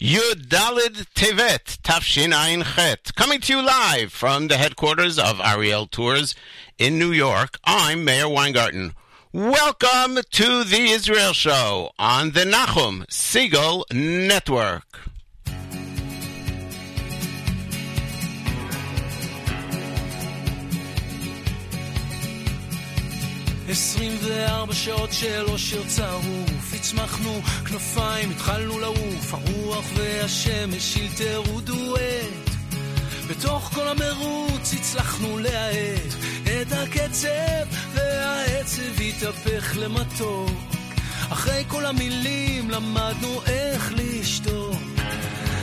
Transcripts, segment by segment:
Yudalid Tevet Tafshin Chet. Coming to you live from the headquarters of Ariel Tours in New York. I'm Meir Weingarten. Welcome to the Israel Show on the Nachum Segal Network. 24 שעות של אושר צרוף, הצמחנו כנפיים, התחלנו לעוף, הרוח והשמש שילטרו דואט. בתוך כל המרוץ הצלחנו להאט את הקצב, והעצב התהפך למתוק. אחרי כל המילים למדנו איך לשתוק.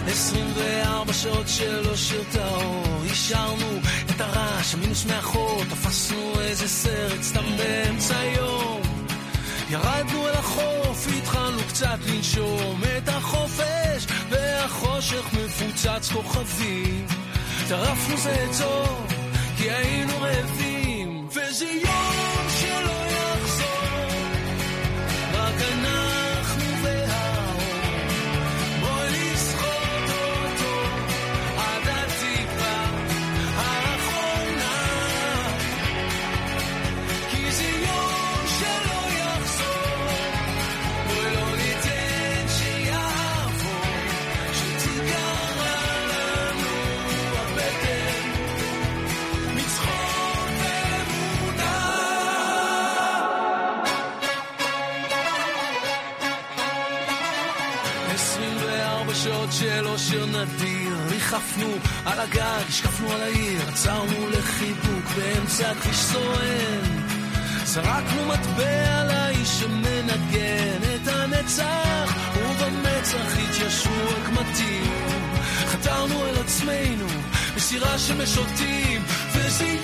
24 שעות של אושר טהור, השארנו את הרעש, המינוס מאחור, תפסנו איזה סרט סתם באמצע היום. ירדנו אל החוף, התחלנו קצת לנשום את החופש, והחושך מפוצץ כוכבים. טרפנו זה זו, כי היינו רעבים, וזה יום שלא אושר נדיר, ריחפנו על הגג, השקפנו על העיר, עצרנו לחיבוק באמצע כביש סואן. זרקנו מטבע לאיש שמנגן את הנצח, ובמצח התיישרו הקמטים. חתרנו אל עצמנו בסירה שמשוטים, וזה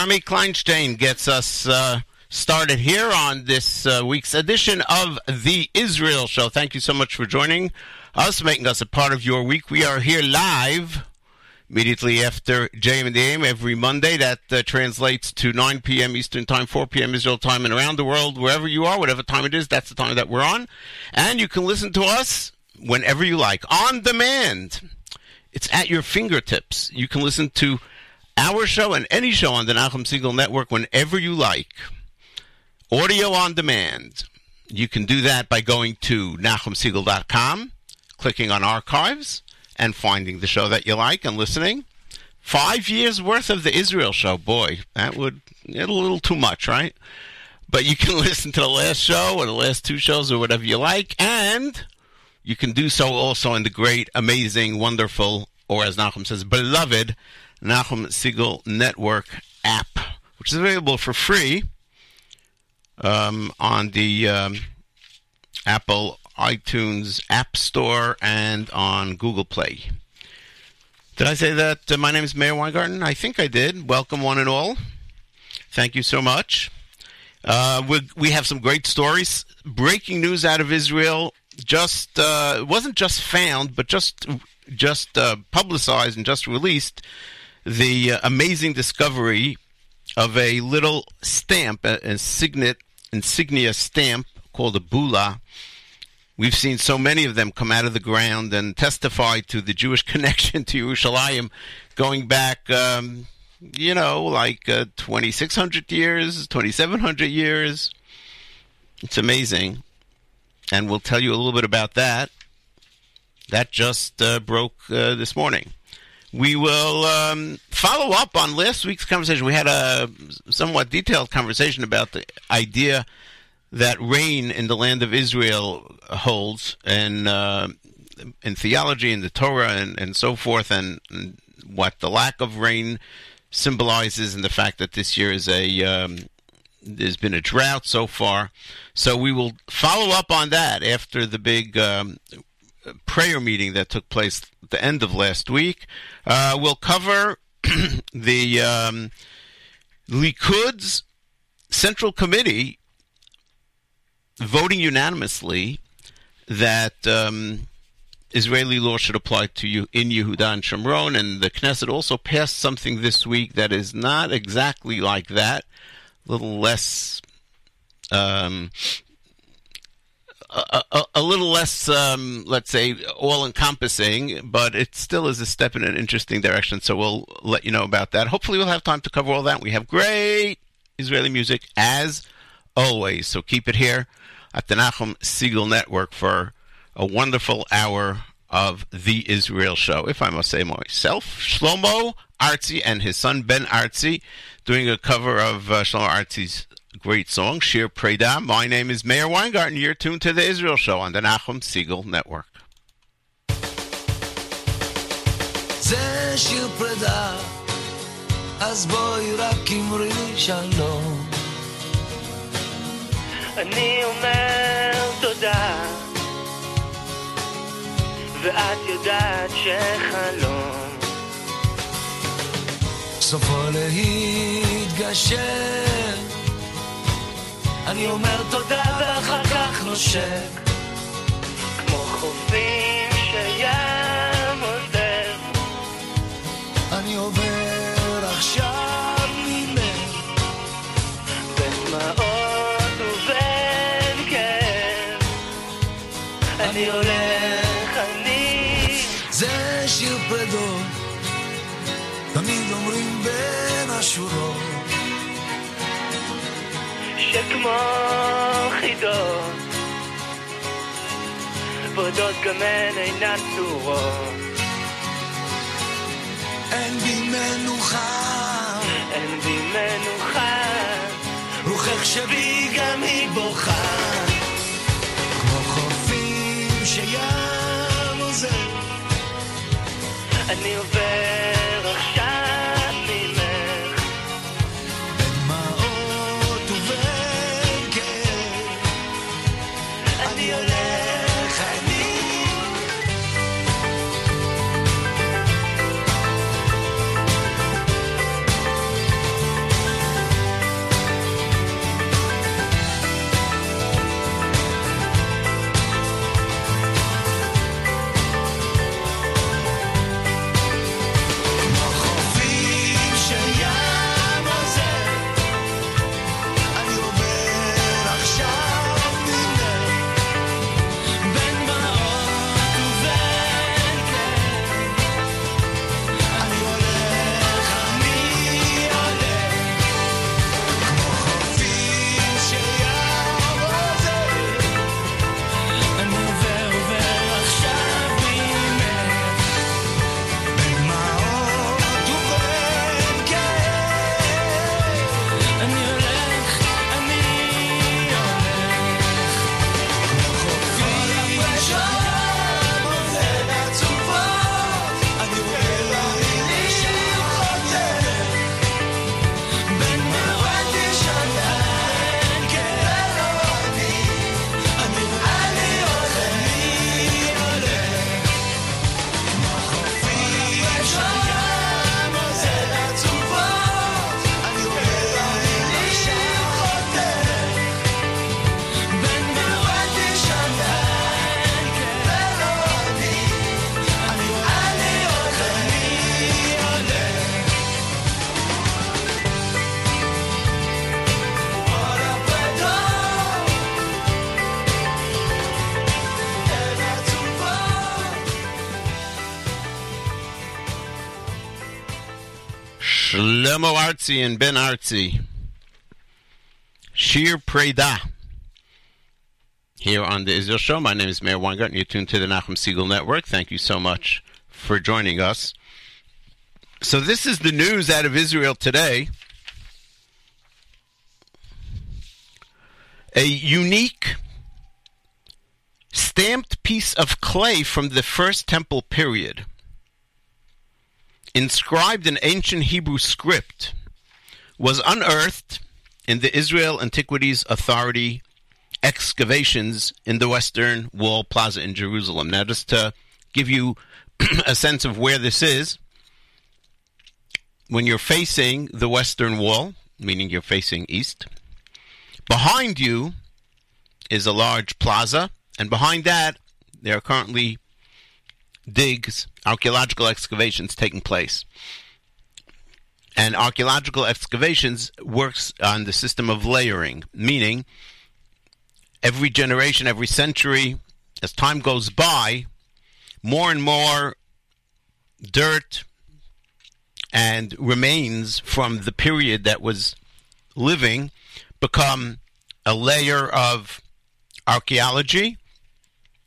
Rami Kleinstein gets us uh, started here on this uh, week's edition of the Israel Show. Thank you so much for joining us, making us a part of your week. We are here live immediately after JM in the AM every Monday. That uh, translates to 9 p.m. Eastern Time, 4 p.m. Israel Time, and around the world, wherever you are, whatever time it is, that's the time that we're on. And you can listen to us whenever you like, on demand. It's at your fingertips. You can listen to our show and any show on the Nachum Segal Network whenever you like. Audio on demand. You can do that by going to NachumSegal.com, clicking on archives, and finding the show that you like and listening. Five years worth of the Israel show. Boy, that would a little too much, right? But you can listen to the last show or the last two shows or whatever you like, and you can do so also in the great, amazing, wonderful, or as Nachum says, beloved Nachum Segal Network app, which is available for free um, on the um, Apple iTunes App Store and on Google Play. Did I say that uh, my name is Meir Weingarten? I think I did. Welcome, one and all. Thank you so much. Uh, we, we have some great stories. Breaking news out of Israel. Just uh, wasn't just found, but just just uh, publicized and just released the uh, amazing discovery of a little stamp, an insignia, insignia stamp called a bulla. We've seen so many of them come out of the ground and testify to the Jewish connection to Yerushalayim going back, um, you know, like uh, 2,600 years, 2,700 years. It's amazing. And we'll tell you a little bit about that. That just uh, broke uh, this morning. We will um, follow up on last week's conversation. We had a somewhat detailed conversation about the idea that rain in the land of Israel holds, and uh, in theology and the Torah and, and so forth, and, and what the lack of rain symbolizes, and the fact that this year is a um, there's been a drought so far. So we will follow up on that after the big um, prayer meeting that took place at the end of last week. Uh, we'll cover the um, Likud's Central Committee voting unanimously that um, Israeli law should apply to you in Yehuda and Shomron, and the Knesset also passed something this week that is not exactly like that, a little less. Um, a, a, little less, um, let's say, all encompassing, but it still is a step in an interesting direction. So we'll let you know about that. Hopefully, we'll have time to cover all that. We have great Israeli music as always. So keep it here at the Nachum Segal Network for a wonderful hour of the Israel show. If I must say myself, Shlomo Artzi and his son Ben Artzi doing a cover of uh, Shlomo Artzi's Great song, Shir Preda. My name is Meir Weingarten. You're tuned to the Israel Show on the Nachum Segal Network. זה שיר פרידה, אז בואי רק אמרי שלום. אני אומר תודה, ואת יודעת שחלום. סופו להתגשר אני אומר תודה ואחר כך נושק. כמו חופים שים עוזר, אני עובר עכשיו ממך. בדמעות ובין כאב, אני הולך, אני זה שיר פרדות, תמיד אומרים בין השורות. שכמו חידות, ורדות גם הן אינן צורות, אין בי מנוחה, אין בי מנוחה, רוחך שבי גם היא בוכה. כמו חופים שים עוזר, אני עובר Artzi and Ben Artzi. Shir Preda. Here on the Israel Show, my name is Meir Weingart, and you're tuned to the Nachum Segal Network. Thank you so much for joining us. So, this is the news out of Israel today. A unique stamped piece of clay from the first temple period, inscribed in ancient Hebrew script, was unearthed in the Israel Antiquities Authority excavations in the Western Wall Plaza in Jerusalem. Now, just to give you a sense of where this is, when you're facing the Western Wall, meaning you're facing east, behind you is a large plaza, and behind that, there are currently digs, archaeological excavations taking place. And archaeological excavations works on the system of layering, meaning every generation, every century, as time goes by, more and more dirt and remains from the period that was living become a layer of archaeology.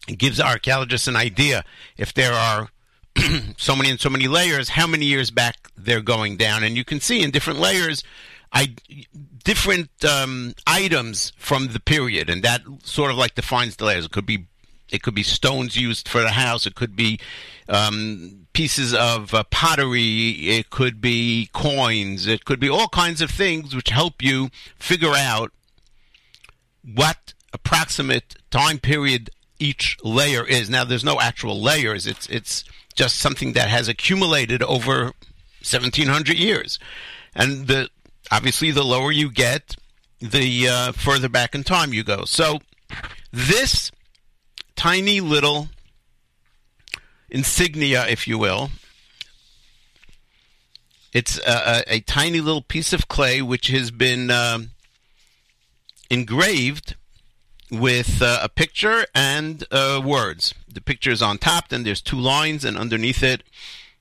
It gives archaeologists an idea if there are so many and so many layers, how many years back they're going down. And you can see in different layers I, different um, items from the period, and that sort of like defines the layers. It could be it could be stones used for the house. It could be um, pieces of uh, pottery. It could be coins. It could be all kinds of things which help you figure out what approximate time period each layer is. Now, there's no actual layers. It's it's just something that has accumulated over 1700 years, and the obviously the lower you get, the uh, further back in time you go. So this tiny little insignia, if you will, it's a, a, a tiny little piece of clay which has been um, engraved with uh, a picture and uh, words. The picture is on top, then there's two lines, and underneath it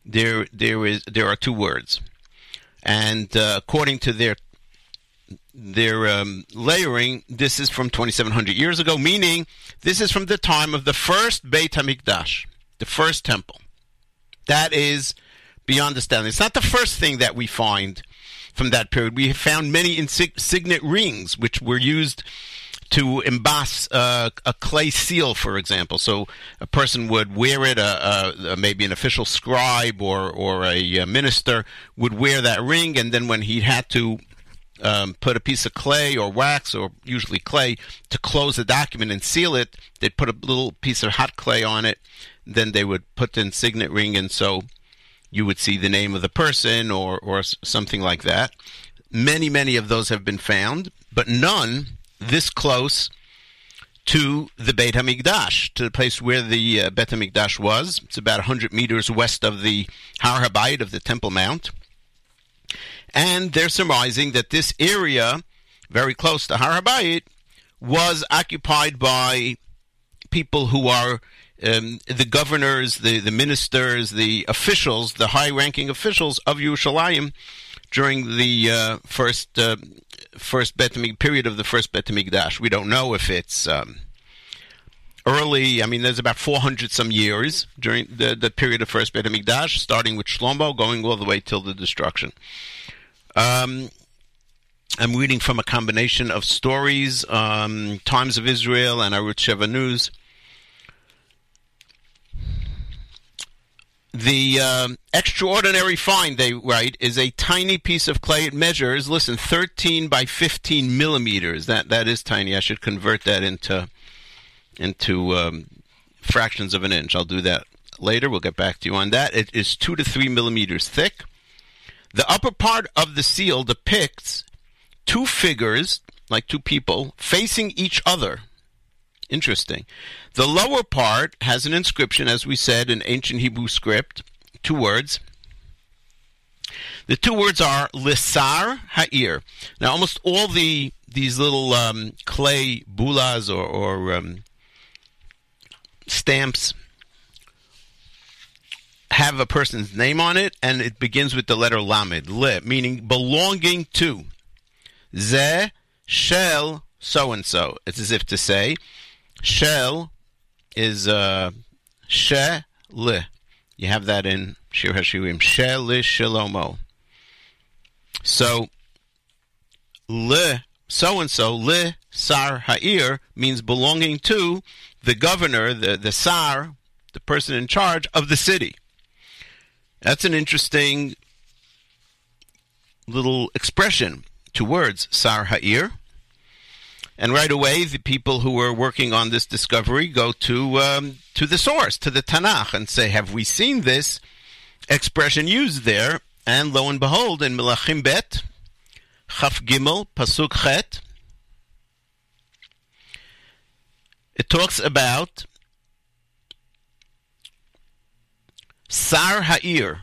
there there is there are two words. And uh, according to their their um, layering, this is from 2,700 years ago, meaning this is from the time of the first Beit Hamikdash, the first temple. That is beyond understanding. It's not the first thing that we find from that period. We have found many insig- signet rings, which were used to emboss uh, a clay seal, for example. So a person would wear it, uh, maybe an official scribe or, or a, uh, minister would wear that ring, and then when he had to um, put a piece of clay or wax, or usually clay, to close the document and seal it, they'd put a little piece of hot clay on it. Then they would put the signet ring, and so you would see the name of the person or, or something like that. Many, many of those have been found, but none this close to the Beit Hamikdash, to the place where the uh, Beit Hamikdash was. It's about 100 meters west of the Har Habayit of the Temple Mount. And they're surmising that this area, very close to Har Habayit, was occupied by people who are um, the governors, the, the ministers, the officials, the high ranking officials of Yerushalayim during the uh, first uh, first Bet period of the first Bet Hamikdash. We don't know if it's um, early. I mean, there's about 400 some years during the, the period of first Bet Hamikdash, starting with Shlomo, going all the way till the destruction. Um, I'm reading from a combination of stories, um, Times of Israel, and Arutz Sheva News. The um, extraordinary find, they write, is a tiny piece of clay. It measures, listen, 13 by 15 millimeters. That that is tiny. I should convert that into into um, fractions of an inch. I'll do that later. We'll get back to you on that. It is two to three millimeters thick. The upper part of the seal depicts two figures, like two people, facing each other. Interesting. The lower part has an inscription, as we said, in ancient Hebrew script, two words. The two words are Lisar Ha'ir. Now, almost all the these little um, clay bulas or, or um, stamps have a person's name on it, and it begins with the letter lamed, le, meaning belonging to. Ze shel so and so. It's as if to say, shel is uh, she le. You have that in Shir Hashirim. She le shalomo. So le so and so le sar ha'ir means belonging to the governor, the the sar, the person in charge of the city. That's an interesting little expression. Two words, sar ha'ir. And right away, the people who were working on this discovery go to um, to the source, to the Tanakh, and say, "Have we seen this expression used there?" And lo and behold, in Melachim Bet, Chaf Gimel, Pasuk Chet, it talks about Sar Ha'ir.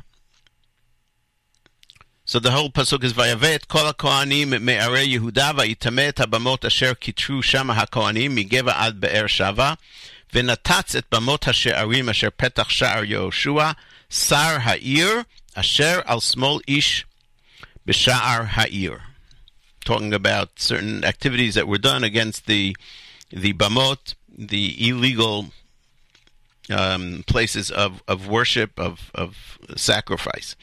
So the whole pasuk is Vayavet kol hakohanim me'arei Yehuda vayitamet habamot asher kitru shama hakohanim migeva ad be'er shava v'natatz et bamot hasha'arim asher petach sha'ar Yehoshua sar ha'ir asher al small ish b'sha'ar ha'ir. Talking about certain activities that were done against the the bamot, the illegal um, places of, of worship, of, of sacrifice.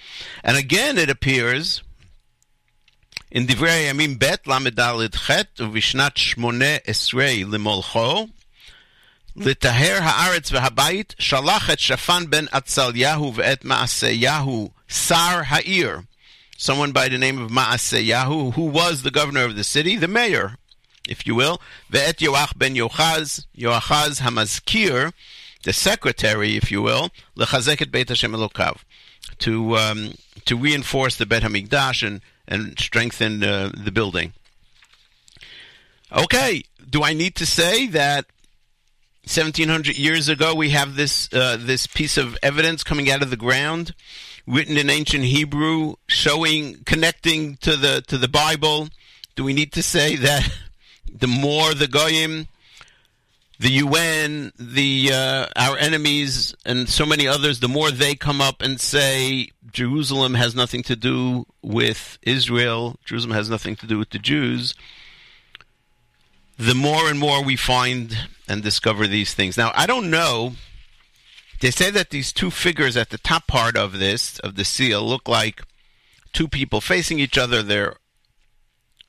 And again, it appears in Divrei Yamim Bet Lamedalid Chet Vishnat Shmone Esrei Limolcho Litaher Haaretz VeHabayit Shalachet Shafan Ben Atzalyahu VeEt Maaseyahu Sar Ha'ir Someone by the name of Maaseyahu, who was the governor of the city, the mayor, if you will, VeEt Yoach Ben Yochaz Yoachaz Hamazkir the secretary, if you will, lechazek et Beit Hashem Elokav, to um, to reinforce the Bet Hamikdash and and strengthen uh, the building. Okay, do I need to say that 1700 years ago we have this uh, this piece of evidence coming out of the ground, written in ancient Hebrew, showing connecting to the to the Bible? Do we need to say that the more the goyim the UN, the uh, our enemies, and so many others, the more they come up and say Jerusalem has nothing to do with Israel, Jerusalem has nothing to do with the Jews, the more and more we find and discover these things. Now, I don't know. They say that these two figures at the top part of this, of the seal, look like two people facing each other. They're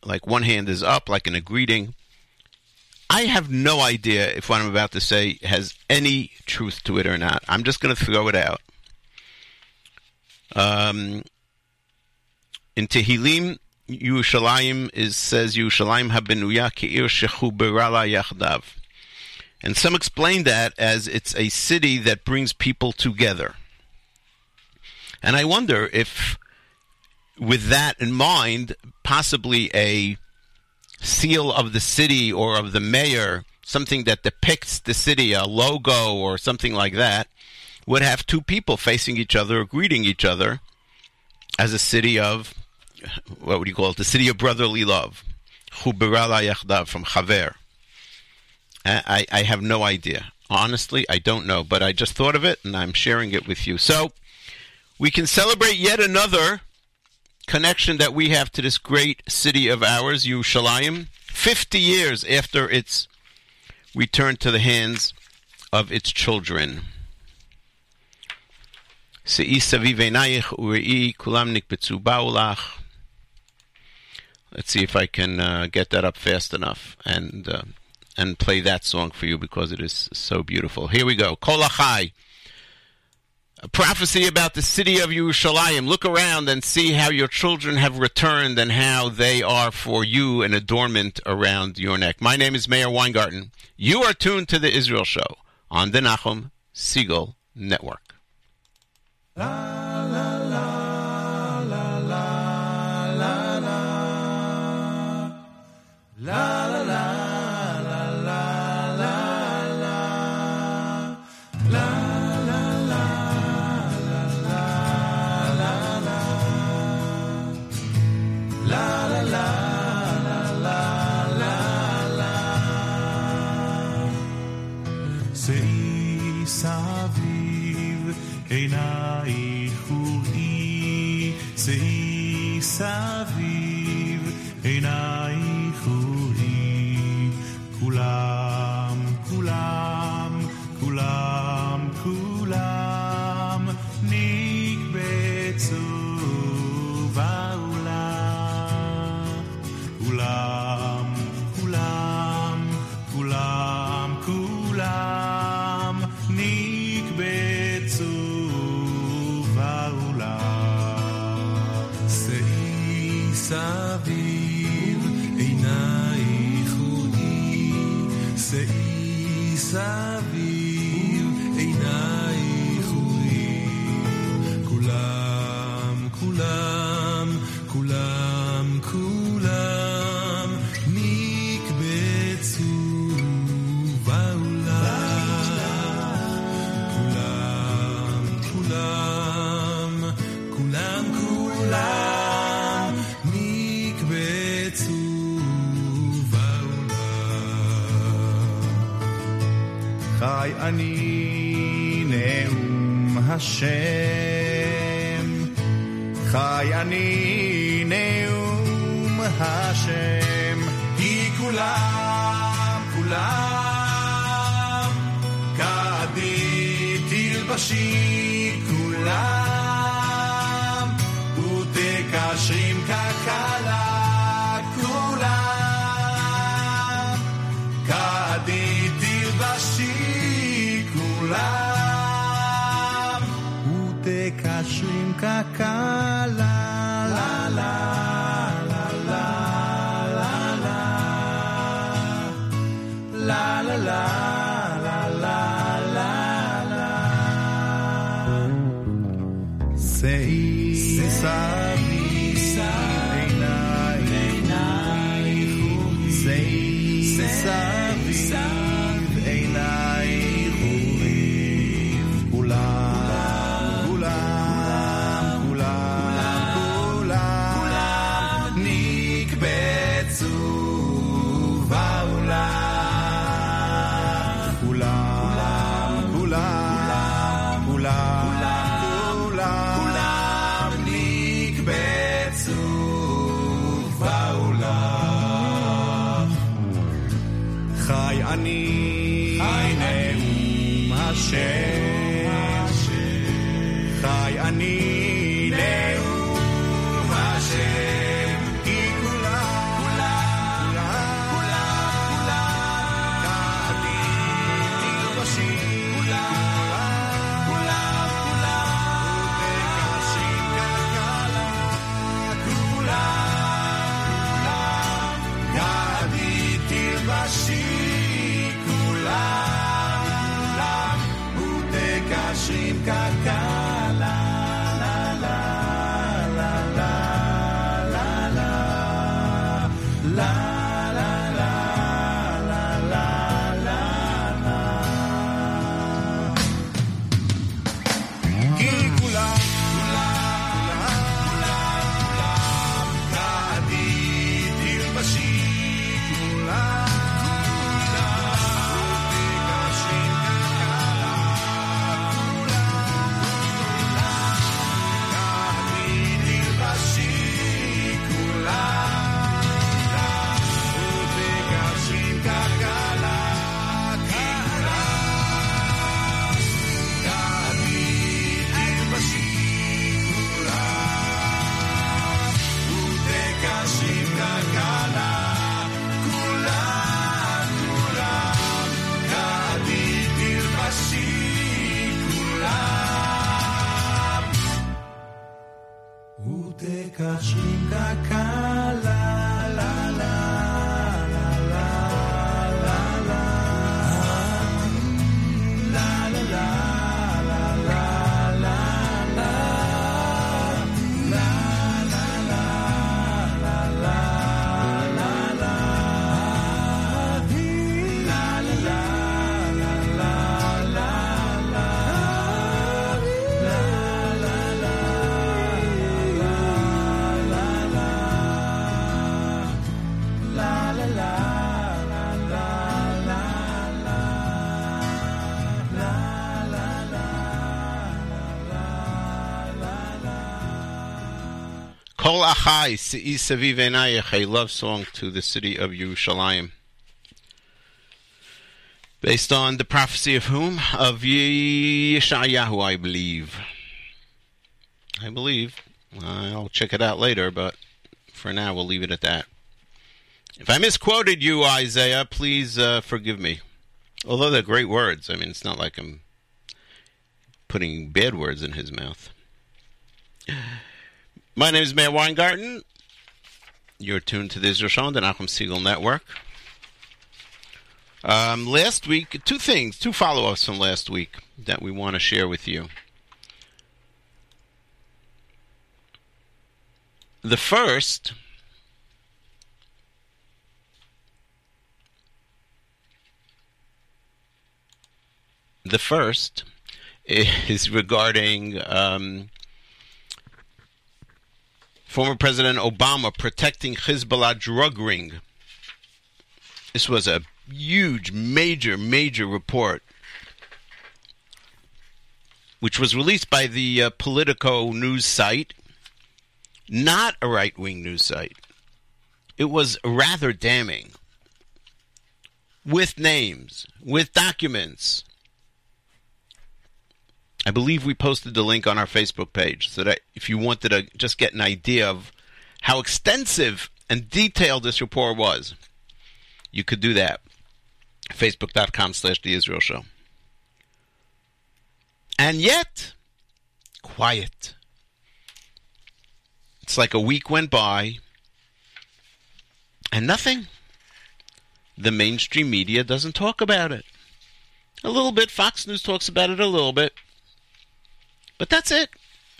like one hand is up, like in a greeting I have no idea if what I'm about to say has any truth to it or not. I'm just going to throw it out. Um, in Tehillim, Yerushalayim is says Yerushalayim habenuya ke'ir shechuberala yachdav, and some explain that as it's a city that brings people together. And I wonder if, with that in mind, possibly a seal of the city or of the mayor, something that depicts the city, a logo or something like that, would have two people facing each other or greeting each other as a city of, what would you call it, the city of brotherly love. From Chaver. I, I have no idea. Honestly, I don't know, but I just thought of it and I'm sharing it with you. So, we can celebrate yet another connection that we have to this great city of ours, Yerushalayim, 50 years after its return to the hands of its children. Let's see if I can uh, get that up fast enough and uh, and play that song for you because it is so beautiful. Here we go. Kolachai a prophecy about the city of Yerushalayim. Look around and see how your children have returned and how they are for you an adornment around your neck. My name is Meir Weingarten. You are tuned to the Israel Show on the Nachum Segal Network. La, la, la. La, la, la, La la la la la la. Sei saviv enai kuri. sound. Kol Achai a love song to the city of Yerushalayim. Based on the prophecy of whom? Of Yeshayahu, I believe. I believe. I'll check it out later, but for now we'll leave it at that. If I misquoted you, Isaiah, please uh, forgive me. Although they're great words. I mean, it's not like I'm putting bad words in his mouth. My name is Meir Weingarten. You're tuned to the Israel Show on the Nachum Segal Network. Um, last week, two things, two follow ups from last week that we want to share with you. The first the first is regarding um, former President Obama protecting Hezbollah drug ring. This was a huge, major, major report, which was released by the uh, Politico news site, not a right wing news site. It was rather damning, with names, with documents. I believe we posted the link on our Facebook page so that if you wanted to just get an idea of how extensive and detailed this report was, you could do that. Facebook.com slash The Israel Show. And yet, quiet. It's like a week went by and nothing. The mainstream media doesn't talk about it. A little bit. Fox News talks about it a little bit. But that's it.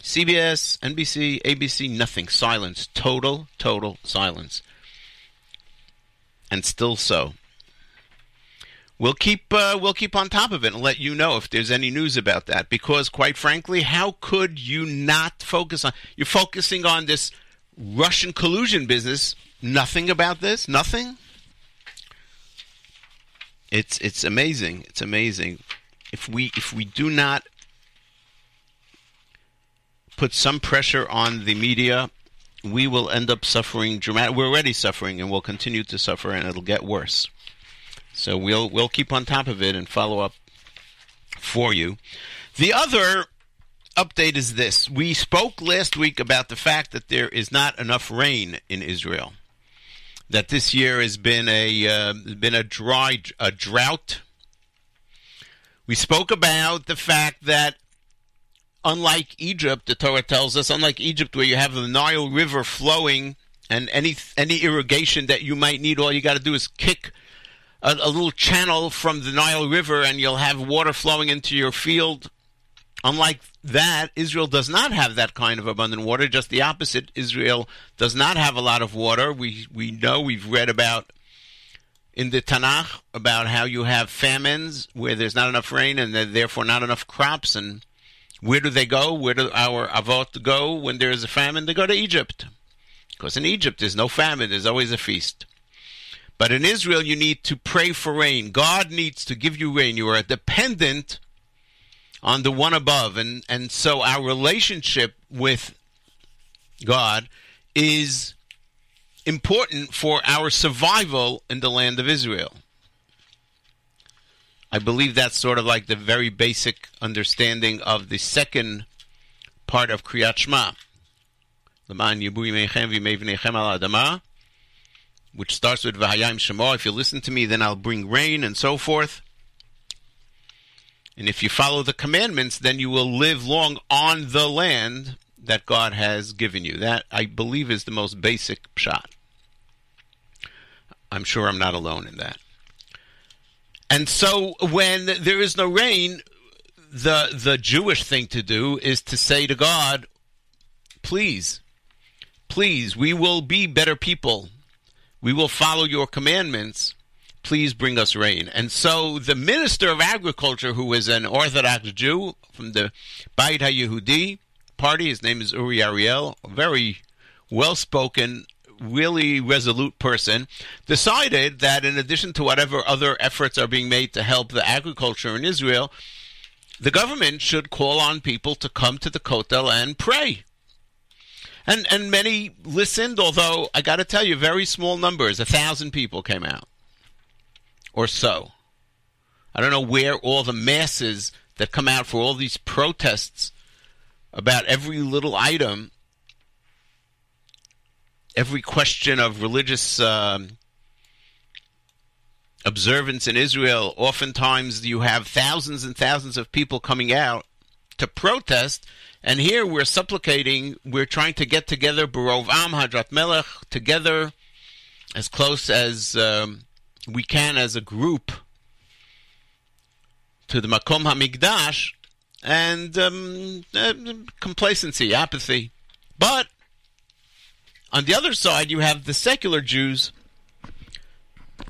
CBS, NBC, ABC, nothing. Silence. Total, total silence. And still so. We'll keep uh, we'll keep on top of it and let you know if there's any news about that. Because quite frankly, how could you not focus on? You're focusing on this Russian collusion business. Nothing about this. Nothing. It's it's amazing. It's amazing. If we if we do not put some pressure on the media, we will end up suffering dramatic. We're already suffering, and we'll continue to suffer, and it'll get worse. So we'll we'll keep on top of it and follow up for you. The other update is this: we spoke last week about the fact that there is not enough rain in Israel. That this year has been a uh, been a dry a drought. We spoke about the fact that unlike Egypt, the Torah tells us, unlike Egypt, where you have the Nile River flowing and any any irrigation that you might need, all you got to do is kick a, a, little channel from the Nile River, and you'll have water flowing into your field. Unlike that, Israel does not have that kind of abundant water. Just the opposite. Israel does not have a lot of water. We we know we've read about in the Tanakh about how you have famines where there's not enough rain and therefore not enough crops and where do they go? Where do our avot go when there is a famine? They go to Egypt. Because in Egypt there's no famine, there's always a feast. But in Israel you need to pray for rain. God needs to give you rain. You are dependent on the one above. And, and so our relationship with God is important for our survival in the land of Israel. I believe that's sort of like the very basic understanding of the second part of Kriyat Shema. Which starts with Vahayim Shema. If you listen to me, then I'll bring rain and so forth. And if you follow the commandments, then you will live long on the land that God has given you. That, I believe, is the most basic shot. I'm sure I'm not alone in that. And so when there is no rain, the the Jewish thing to do is to say to God, please, please, we will be better people. We will follow your commandments. Please bring us rain. And so the minister of agriculture, who is an Orthodox Jew from the Beit HaYehudi party, his name is Uri Ariel, very well spoken really resolute person, decided that in addition to whatever other efforts are being made to help the agriculture in Israel, the government should call on people to come to the Kotel and pray. And and many listened, although I got to tell you, very small numbers. A thousand people came out, or so. I don't know where all the masses that come out for all these protests about every little item, every question of religious um, observance in Israel. Oftentimes, you have thousands and thousands of people coming out to protest. And here we're supplicating, we're trying to get together, Barov Am, Hadrat Melech, together as close as um, we can as a group to the Makom HaMikdash, and um, uh, complacency, apathy. But on the other side, you have the secular Jews,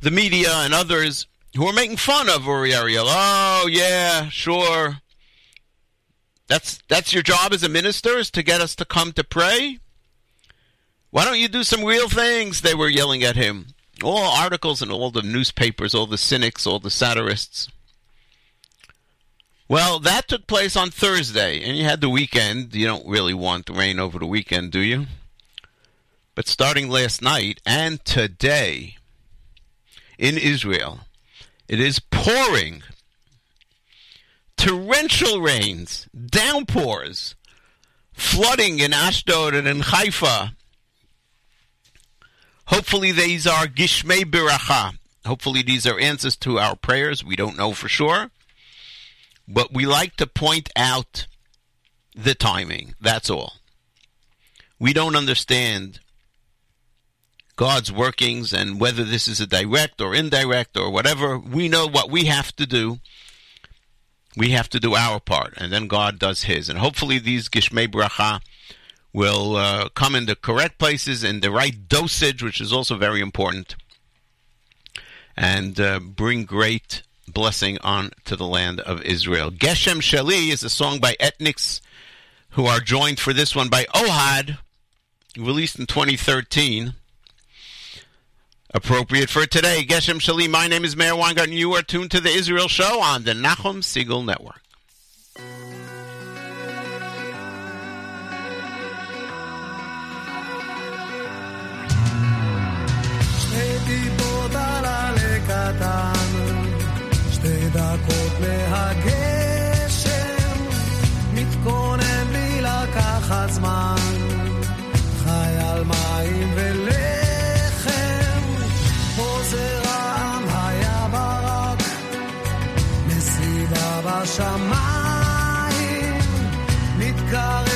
the media, and others who are making fun of Uri Ariel. Oh, yeah, sure. That's that's your job as a minister is to get us to come to pray. Why don't you do some real things? They were yelling at him. All articles in all the newspapers, all the cynics, all the satirists. Well, that took place on Thursday, and you had the weekend. You don't really want rain over the weekend, do you? But starting last night and today in Israel, it is pouring torrential rains, downpours, flooding in Ashdod and in Haifa. Hopefully, these are Gishmei Biracha. Hopefully, these are answers to our prayers. We don't know for sure. But we like to point out the timing. That's all. We don't understand God's workings and whether this is a direct or indirect or whatever. We know what we have to do we have to do our part, and then God does His. And hopefully, these Gishmei Bracha will uh, come in the correct places in the right dosage, which is also very important, and uh, bring great blessing on to the land of Israel. Geshem Sheli is a song by Ethnix, who are joined for this one by Ohad, released in 2013 Appropriate for today. Geshem Shalim. My name is Meir Weingarten. You are tuned to the Israel Show on the Nachum Segal Network. מתכונן לקחת זמן, חי על מים ולב. השמיים נתקרב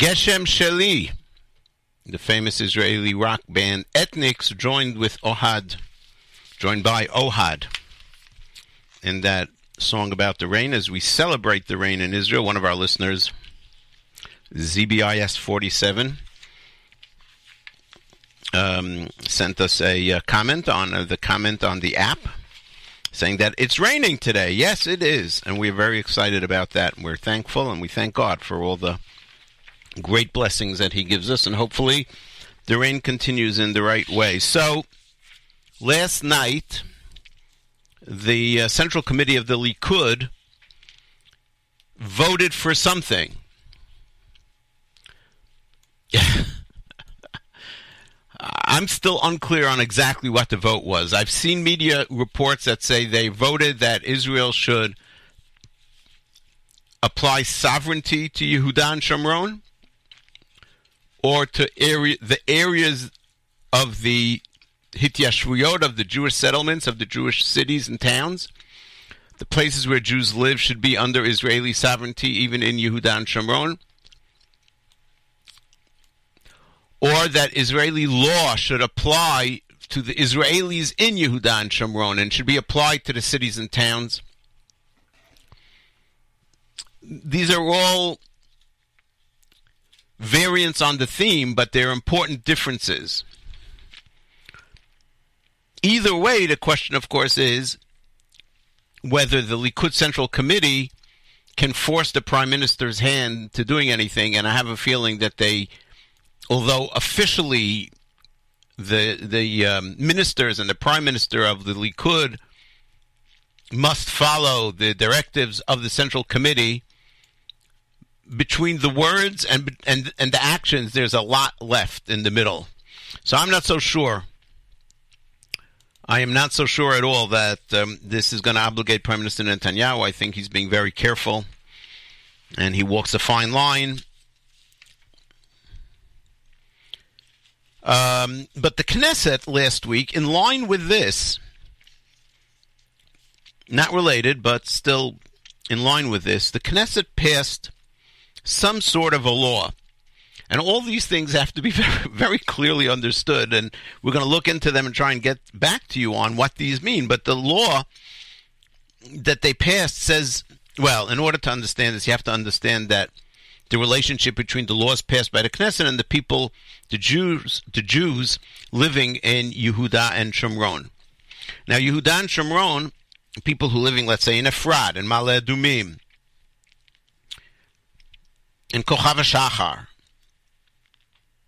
Geshem Sheli, the famous Israeli rock band Ethnix, joined with Ohad, joined by Ohad, in that song about the rain as we celebrate the rain in Israel. One of our listeners, ZBIS 47, um, sent us a uh, comment on uh, the comment on the app saying that it's raining today. Yes, it is, and we're very excited about that. We're thankful and we thank God for all the great blessings that He gives us, and hopefully the rain continues in the right way. So, last night, the uh, Central Committee of the Likud voted for something. I'm still unclear on exactly what the vote was. I've seen media reports that say they voted that Israel should apply sovereignty to Yehuda and Shomron or to area, the areas of the Hityashvuyot, of the Jewish settlements, of the Jewish cities and towns. The places where Jews live should be under Israeli sovereignty, even in Yehuda and Shomron. or that Israeli law should apply to the Israelis in Yehuda and Shomron and should be applied to the cities and towns. These are all variants on the theme, but they're important differences. Either way, the question, of course, is whether the Likud Central Committee can force the Prime Minister's hand to doing anything, and I have a feeling that they although officially the the um, ministers and the prime minister of the Likud must follow the directives of the central committee. Between the words and and and the actions, there's a lot left in the middle. So I'm not so sure. I am not so sure at all that um, this is going to obligate Prime Minister Netanyahu. I think he's being very careful, and he walks a fine line. Um, but the Knesset last week, in line with this, not related, but still in line with this, the Knesset passed some sort of a law. And all these things have to be very, clearly understood. And we're going to look into them and try and get back to you on what these mean. But the law that they passed says, well, in order to understand this, you have to understand that the relationship between the laws passed by the Knesset and the people, the Jews, the Jews living in Yehuda and Shomron. Now, Yehuda and Shomron, people who living, let's say, in Efrat, in Ma'ale Adumim, in Kochav Shachar,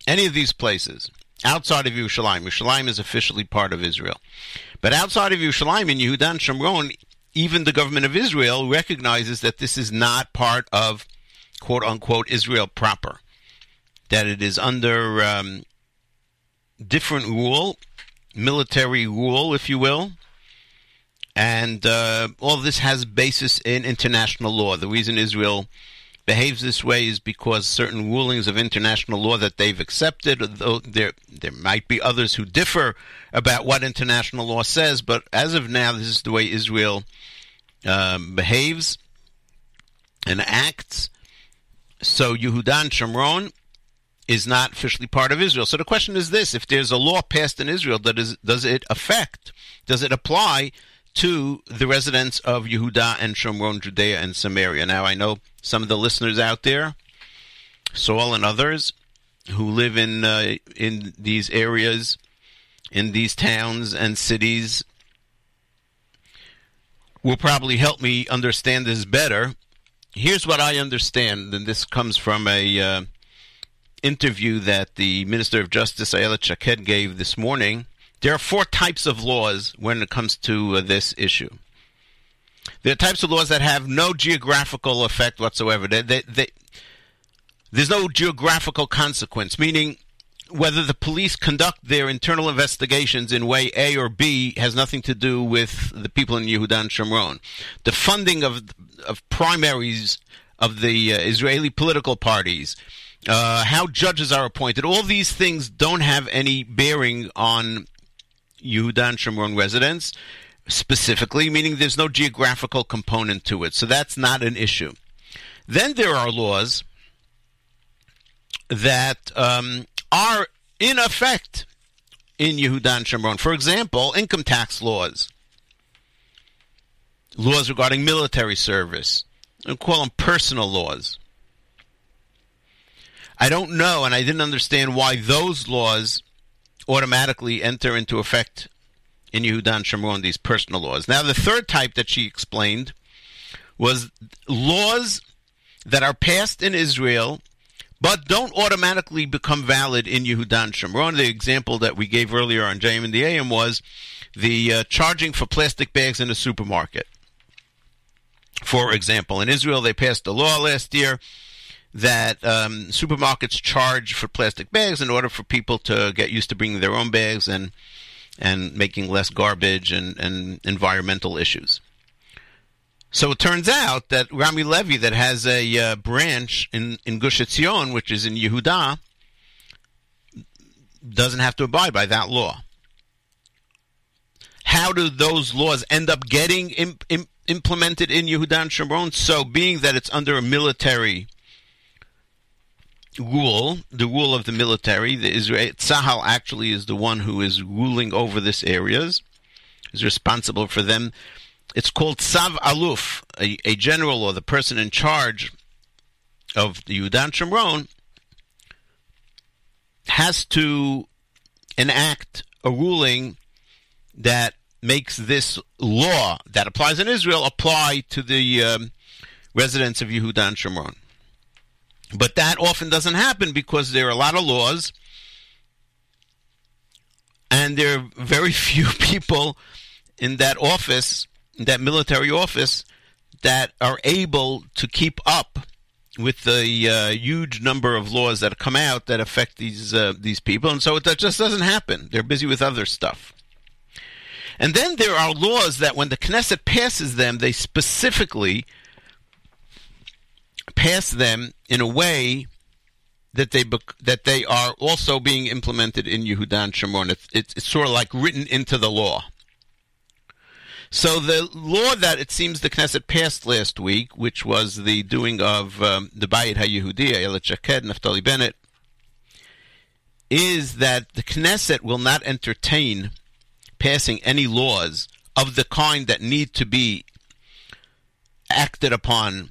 any of these places outside of Yerushalayim, Yerushalayim is officially part of Israel, but outside of Yerushalayim in Yehuda and Shomron, even the government of Israel recognizes that this is not part of quote unquote Israel proper, that it is under um, different rule, military rule, if you will. And uh, all this has basis in international law. The reason Israel behaves this way is because certain rulings of international law that they've accepted, though there there might be others who differ about what international law says, but as of now, this is the way Israel um, behaves and acts. So Yehudan and Shomron is not officially part of Israel. So the question is this: If there's a law passed in Israel, that is, does it affect? Does it apply to the residents of Yehuda and Shomron, Judea and Samaria? Now I know some of the listeners out there, Saul and others, who live in uh, in these areas, in these towns and cities, will probably help me understand this better here's what I understand, and this comes from a uh, interview that the Minister of Justice Ayelet Shaked gave this morning. There are four types of laws when it comes to uh, this issue. There are types of laws that have no geographical effect whatsoever. They, they, they, there's no geographical consequence, meaning whether the police conduct their internal investigations in way A or B has nothing to do with the people in Yehuda and Shomron. The funding of of primaries of the uh, Israeli political parties, uh, how judges are appointed, all these things don't have any bearing on Yehuda and Shomron residents specifically, meaning there's no geographical component to it. So that's not an issue. Then there are laws that um, are in effect in Yehudan and Shomron. For example, income tax laws, laws regarding military service. I call them personal laws. I don't know, and I didn't understand why those laws automatically enter into effect in Yehudan Shomron, these personal laws. Now, the third type that she explained was laws that are passed in Israel but don't automatically become valid in Yehudan Shomron. The example that we gave earlier on JM in the AM was the uh, charging for plastic bags in a supermarket. For example, in Israel, they passed a law last year that um, supermarkets charge for plastic bags in order for people to get used to bringing their own bags and and making less garbage and, and environmental issues. So it turns out that Rami Levy, that has a uh, branch in, in Gush Etzion, which is in Yehuda, doesn't have to abide by that law. How do those laws end up getting imp, imp, implemented in Yehuda and Shomron? So, being that it's under a military rule, the rule of the military, the Israel Tzahal actually is the one who is ruling over this areas, is responsible for them it's called Tzav Aluf, a, a, general or the person in charge of the Yudan Shomron, has to enact a ruling that makes this law that applies in Israel apply to the um, residents of Yehudan Shomron. But that often doesn't happen because there are a lot of laws, and there are very few people in that office that military office that are able to keep up with the uh, huge number of laws that come out that affect these uh, these people, and so that just doesn't happen. They're busy with other stuff. And then there are laws that, when the Knesset passes them, they specifically pass them in a way that they that they are also being implemented in Yehudan Shomron. It's, it's, it's sort of like written into the law. So the law that it seems the Knesset passed last week, which was the doing of um, the Bayit HaYehudi, Ayelet Shaked, Naftali Bennett, is that the Knesset will not entertain passing any laws of the kind that need to be acted upon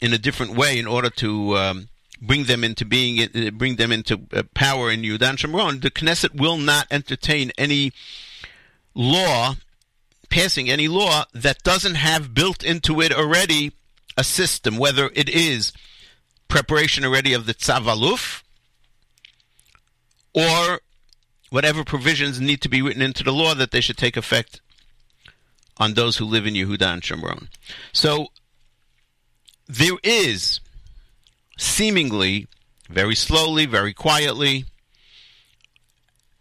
in a different way in order to um, bring them into being, uh, bring them into uh, power in Yudan Shomron. The Knesset will not entertain any law passing any law that doesn't have built into it already a system, whether it is preparation already of the tzavaluf or whatever provisions need to be written into the law that they should take effect on those who live in Yehuda and Shomron. So there is seemingly, very slowly, very quietly,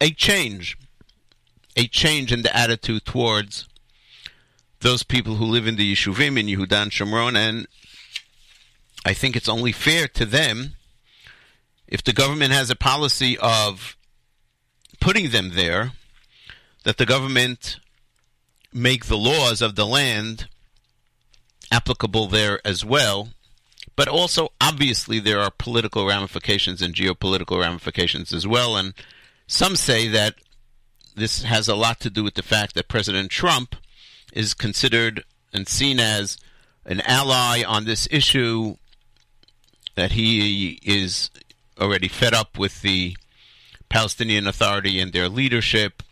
a change, a change in the attitude towards those people who live in the Yeshuvim in Yehudan Shomron, and I think it's only fair to them if the government has a policy of putting them there, that the government make the laws of the land applicable there as well. But also, obviously, there are political ramifications and geopolitical ramifications as well. And some say that this has a lot to do with the fact that President Trump is considered and seen as an ally on this issue, that he is already fed up with the Palestinian Authority and their leadership,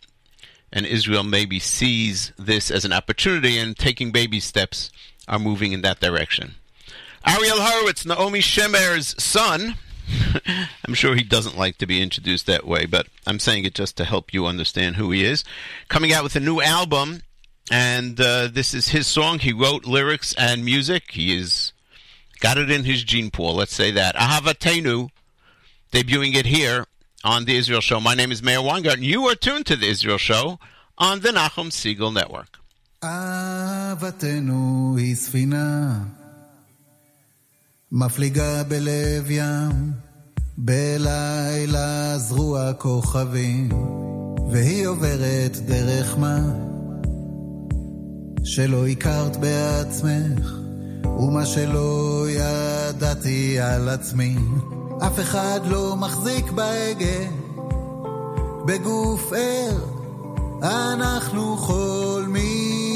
and Israel maybe sees this as an opportunity and taking baby steps are moving in that direction. Ariel Horowitz, Naomi Shemer's son. I'm sure he doesn't like to be introduced that way, but I'm saying it just to help you understand who he is. Coming out with a new album and uh, this is his song. He wrote lyrics and music. He is got it in his gene pool. Let's say that. Ahavatenu, debuting it here on the Israel Show. My name is Meir Weingarten. You are tuned to the Israel Show on the Nachum Segal Network. אהבתנו היא ספינה מפליגה בלב ים בלילה זרוע כוכבים והיא עוברת דרך מה שלא הכרת בעצמך, ומה שלא ידעתי על עצמי. אף אחד לא מחזיק בהגה, בגוף ער אנחנו חולמים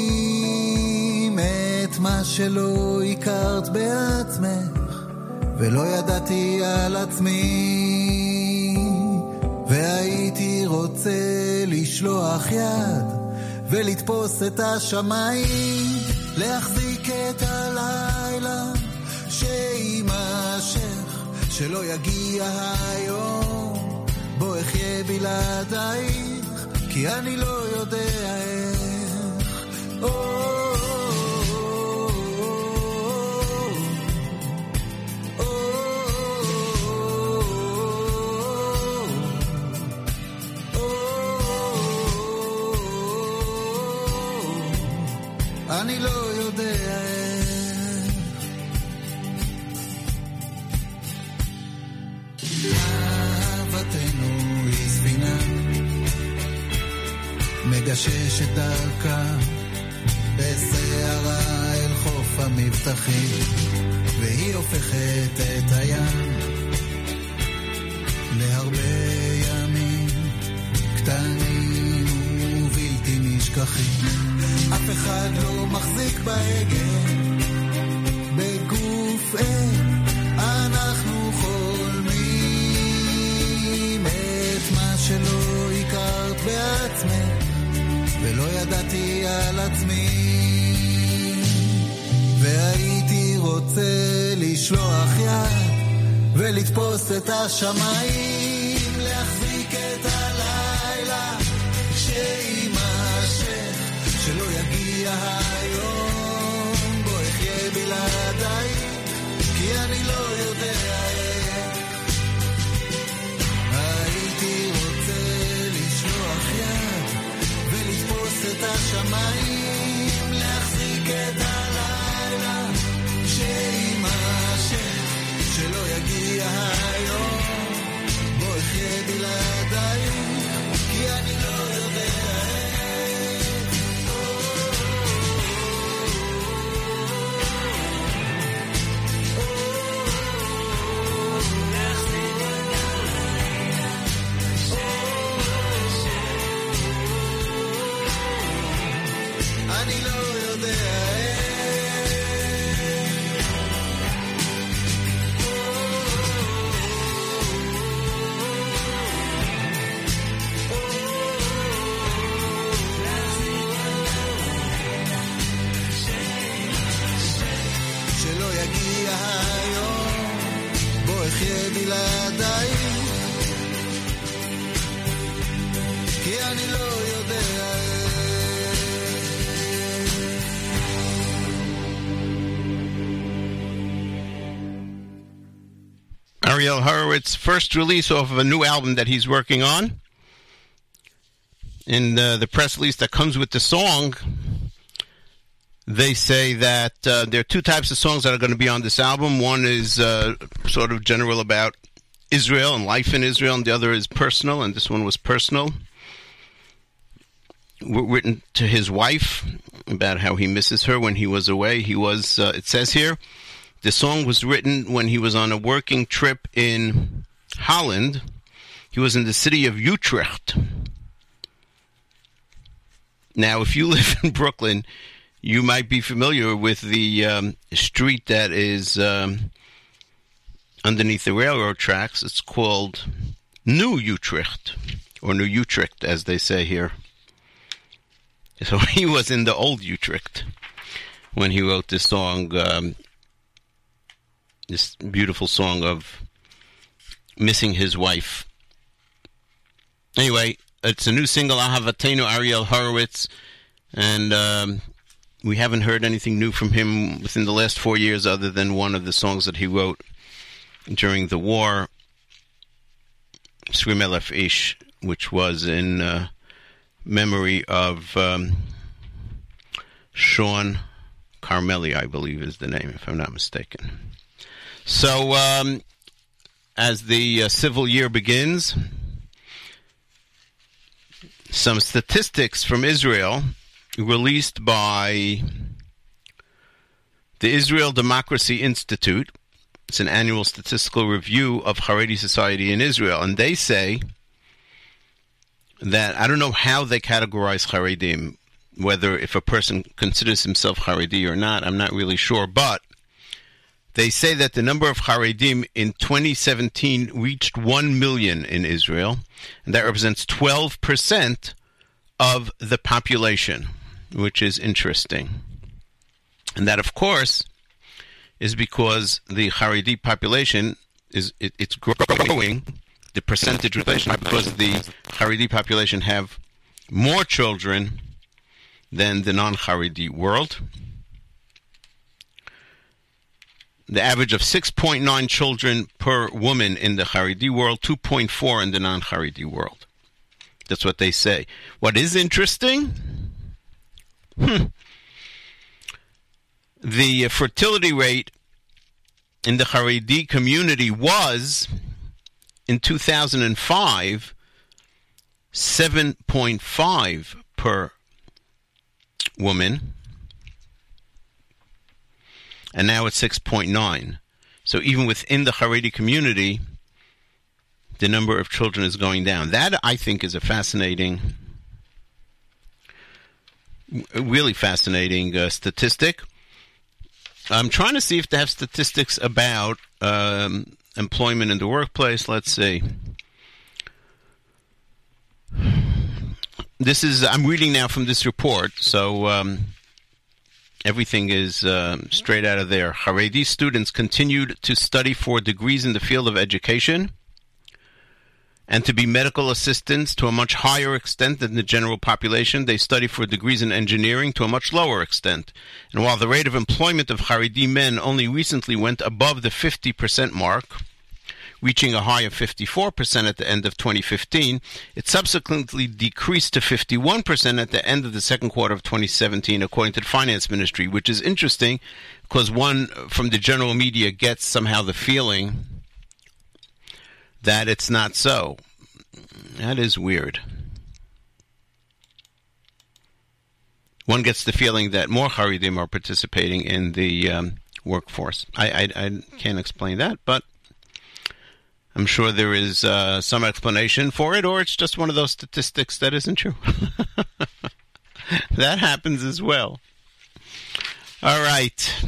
את מה שלא הכרת בעצמך, ולא ידעתי על עצמי, והייתי רוצה לשלוח יד ולתפוס את השמיים, להחזיק את הלילה שיימשך, שלא יגיע היום, בוא אחיה בלעדייך, כי אני לא יודע איך. או, אני לא יודע. אהבתנו היא ספינה, מגששת דרכה בסערה אל חוף המבטחים, והיא הופכת את הים להרבה ימים קטנים ובלתי נשכחים. אף אחד לא מחזיק בהגה, בגוף אין אנחנו חולמים את מה שלא הכרת בעצמך, ולא ידעתי על עצמי. והייתי רוצה לשלוח יד ולתפוס את השמיים, להחזיק את הלילה בלעדיי, כי אני לא יודע איך. הייתי רוצה לשלוח יד ולתפוס את השמיים, להחזיק את הלילה שיימשך, שלא יגיע היום, בוא אחיה בלעדיי, Ariel Horowitz, first release off of a new album that he's working on. In the, the press release that comes with the song, they say that uh, there are two types of songs that are going to be on this album. One is uh, sort of general about Israel and life in Israel, and the other is personal, and this one was personal. W- written to his wife about how he misses her when he was away. He was, uh, it says here, the song was written when he was on a working trip in Holland. He was in the city of Utrecht. Now, if you live in Brooklyn, you might be familiar with the um, street that is um, underneath the railroad tracks. It's called New Utrecht, or New Utrecht, as they say here. So he was in the old Utrecht when he wrote this song, um, this beautiful song of missing his wife. Anyway, it's a new single, Ahavatenu Ariel Horowitz, and um, we haven't heard anything new from him within the last four years other than one of the songs that he wrote during the war, Srimelef Ish, which was in uh, memory of um, Sean Carmeli, I believe is the name, if I'm not mistaken. So, um, as the uh, civil year begins, some statistics from Israel released by the Israel Democracy Institute. It's an annual statistical review of Haredi society in Israel, and they say that I don't know how they categorize Haredim, whether if a person considers himself Haredi or not, I'm not really sure, but they say that the number of Haredim in 2017 reached 1 million in Israel, and that represents 12% of the population, which is interesting. And that, of course, is because the Haredi population is it, it's growing. The percentage relation because the Haredi population have more children than the non-Haredi world. The average of 6.9 children per woman in the Haredi world, 2.4 in the non-Haredi world. That's what they say. What is interesting? Hmm. The fertility rate in the Haredi community was in 2005 7.5 per woman and now it's 6.9 so even within the Haredi community the number of children is going down. That i think is a fascinating really fascinating uh, statistic. I'm trying to see if they have statistics about um, employment in the workplace. Let's see. This is i'm reading now from this report. So um, everything is um, straight out of there haredi students continued to study for degrees in the field of education and to be medical assistants to a much higher extent than the general population. They study for degrees in engineering to a much lower extent. And while the rate of employment of Haredi men only recently went above the 50% mark, reaching a high of 54% at the end of 2015, it subsequently decreased to 51% at the end of the second quarter of 2017, according to the Finance Ministry, which is interesting because one from the general media gets somehow the feeling that it's not so. That is weird. One gets the feeling that more Haredim are participating in the um, workforce. I, I, I, can't explain that, but I'm sure there is uh, some explanation for it, or it's just one of those statistics that isn't true. that happens as well. All right.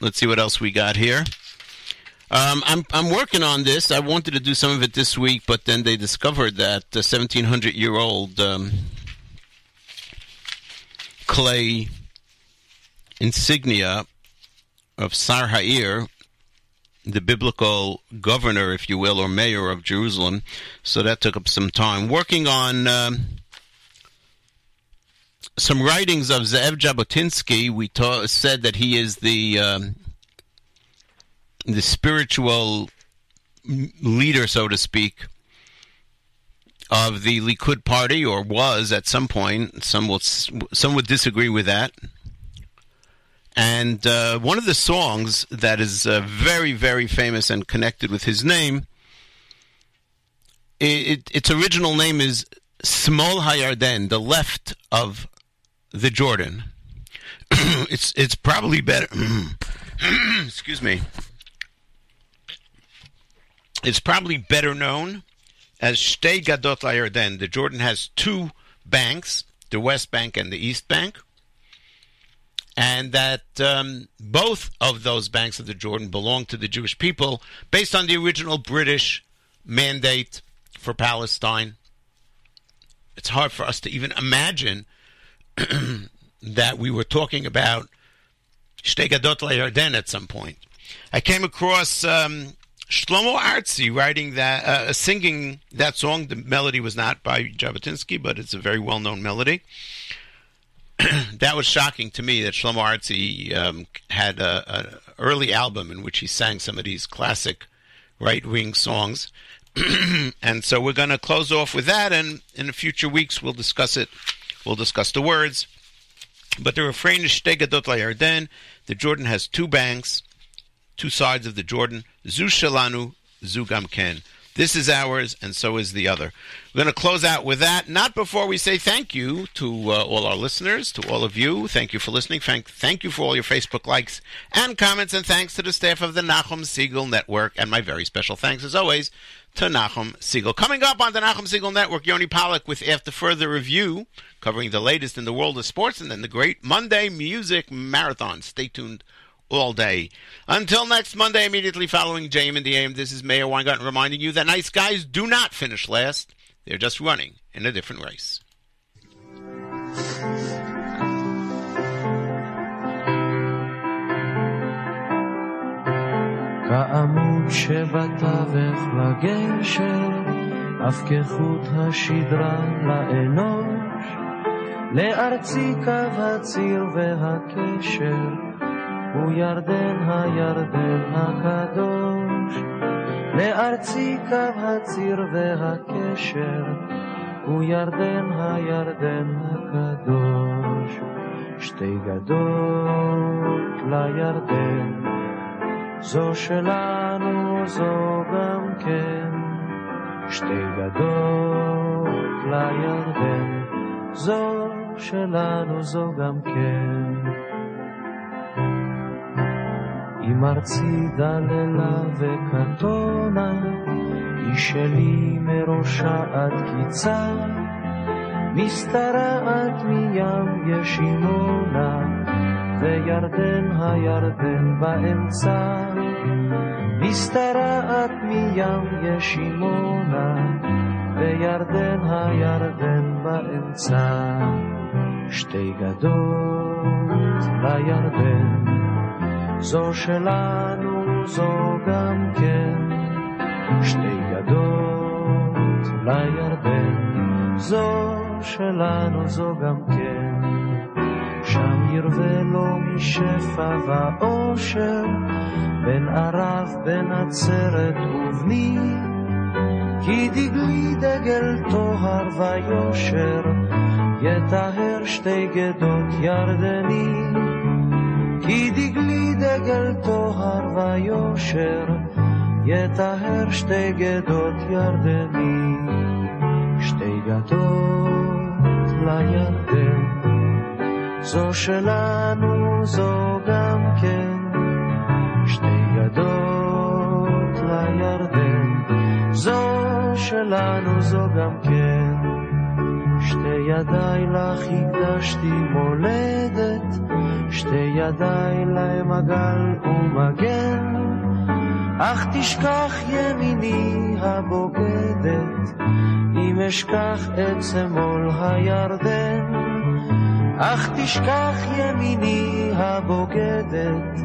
Let's see what else we got here. Um, I'm I'm working on this. I wanted to do some of it this week, but then they discovered that the 1700 year old um, clay insignia of Sar Ha'ir, the biblical governor, if you will, or mayor of Jerusalem. So that took up some time. Working on um, some writings of Zev Jabotinsky, we ta- said that he is the um, the spiritual leader, so to speak, of the Likud party, or was at some point. Some will some would disagree with that. And uh, one of the songs that is uh, very, very famous and connected with his name, it, it, its original name is Smol Hayarden, the left of the Jordan. it's it's probably better. excuse me. It's probably better known as Shtei Gadot Yarden. The Jordan has two banks, the West Bank and the East Bank, and that um, both of those banks of the Jordan belong to the Jewish people based on the original British mandate for Palestine. It's hard for us to even imagine that we were talking about Shtei Gadot Yarden at some point. I came across um, Shlomo Artzi writing that, uh, singing that song. The melody was not by Jabotinsky, but it's a very well-known melody. that was shocking to me that Shlomo Artzi um, had an early album in which he sang some of these classic right-wing songs. and so we're going to close off with that, and in the future weeks we'll discuss it. We'll discuss the words. But the refrain is Shtei Gadot Yarden. The Jordan has two banks two sides of the Jordan. Zu Shalanu, Zu Gamken. This is ours, and so is the other. We're going to close out with that. Not before we say thank you to uh, all our listeners, to all of you. Thank you for listening. Thank, thank you for all your Facebook likes and comments, and thanks to the staff of the Nachum Segal Network. And my very special thanks, as always, to Nachum Segal. Coming up on the Nachum Segal Network, Yoni Pollock with After Further Review, covering the latest in the world of sports, and then the great Monday Music Marathon. Stay tuned all day. Until next Monday, immediately following JM in the AM, this is Meir Weingarten reminding you that nice guys do not finish last. They're just running in a different race. שבתווך לגשר, אף כחוט השדרה לאנוש, לארצי קו הציר והקשר. הוא ירדן הירדן הקדוש. לארצי קו הציר והקשר, הוא ירדן הירדן הקדוש. שתי גדות לירדן, זו שלנו זו גם כן. שתי גדות לירדן, זו שלנו זו גם כן. אם ארצי דללה וקטונה, היא שלי מראשה עד קיצה, משתרעת מים ישימונה, וירדן הירדן באמצע. משתרעת מים ישימונה, וירדן הירדן באמצע. שתי גדות לירדן, זו שלנו זו גם כן. שתי גדות לירדן, זו שלנו זו גם כן. שם ירווה לו משפע ואושר, בין ערב, בין עצרת ובני. כי דגלי דגל טוהר ויושר, יטהר שתי גדות ירדני. כי דגלי דגל טוהר ויושר, יטהר שתי גדות ירדני. שתי גדות לירדן, זו שלנו זו גם כן. שתי גדות לירדן, זו שלנו זו גם כן. שתי ידיי לך הקדשתי מולדת, שתי ידיי להם עגל ומגן. אך תשכח ימיני הבוגדת, אם אשכח את שמאל הירדן. אך תשכח ימיני הבוגדת,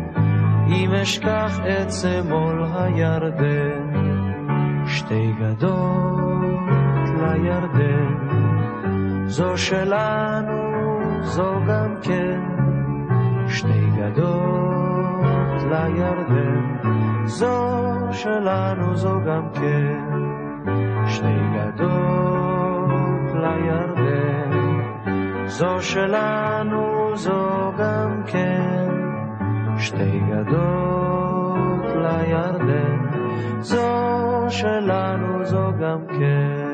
אם אשכח את שמאל הירדן. שתי גדות לירדן, זו שלנו, זו גם כן. שתי גדות לירדן, זו שלנו, זו גם כן. שתי גדות לירדן, זו שלנו, זו גם כן. שתי גדות לירדן, זו שלנו, זו גם כן.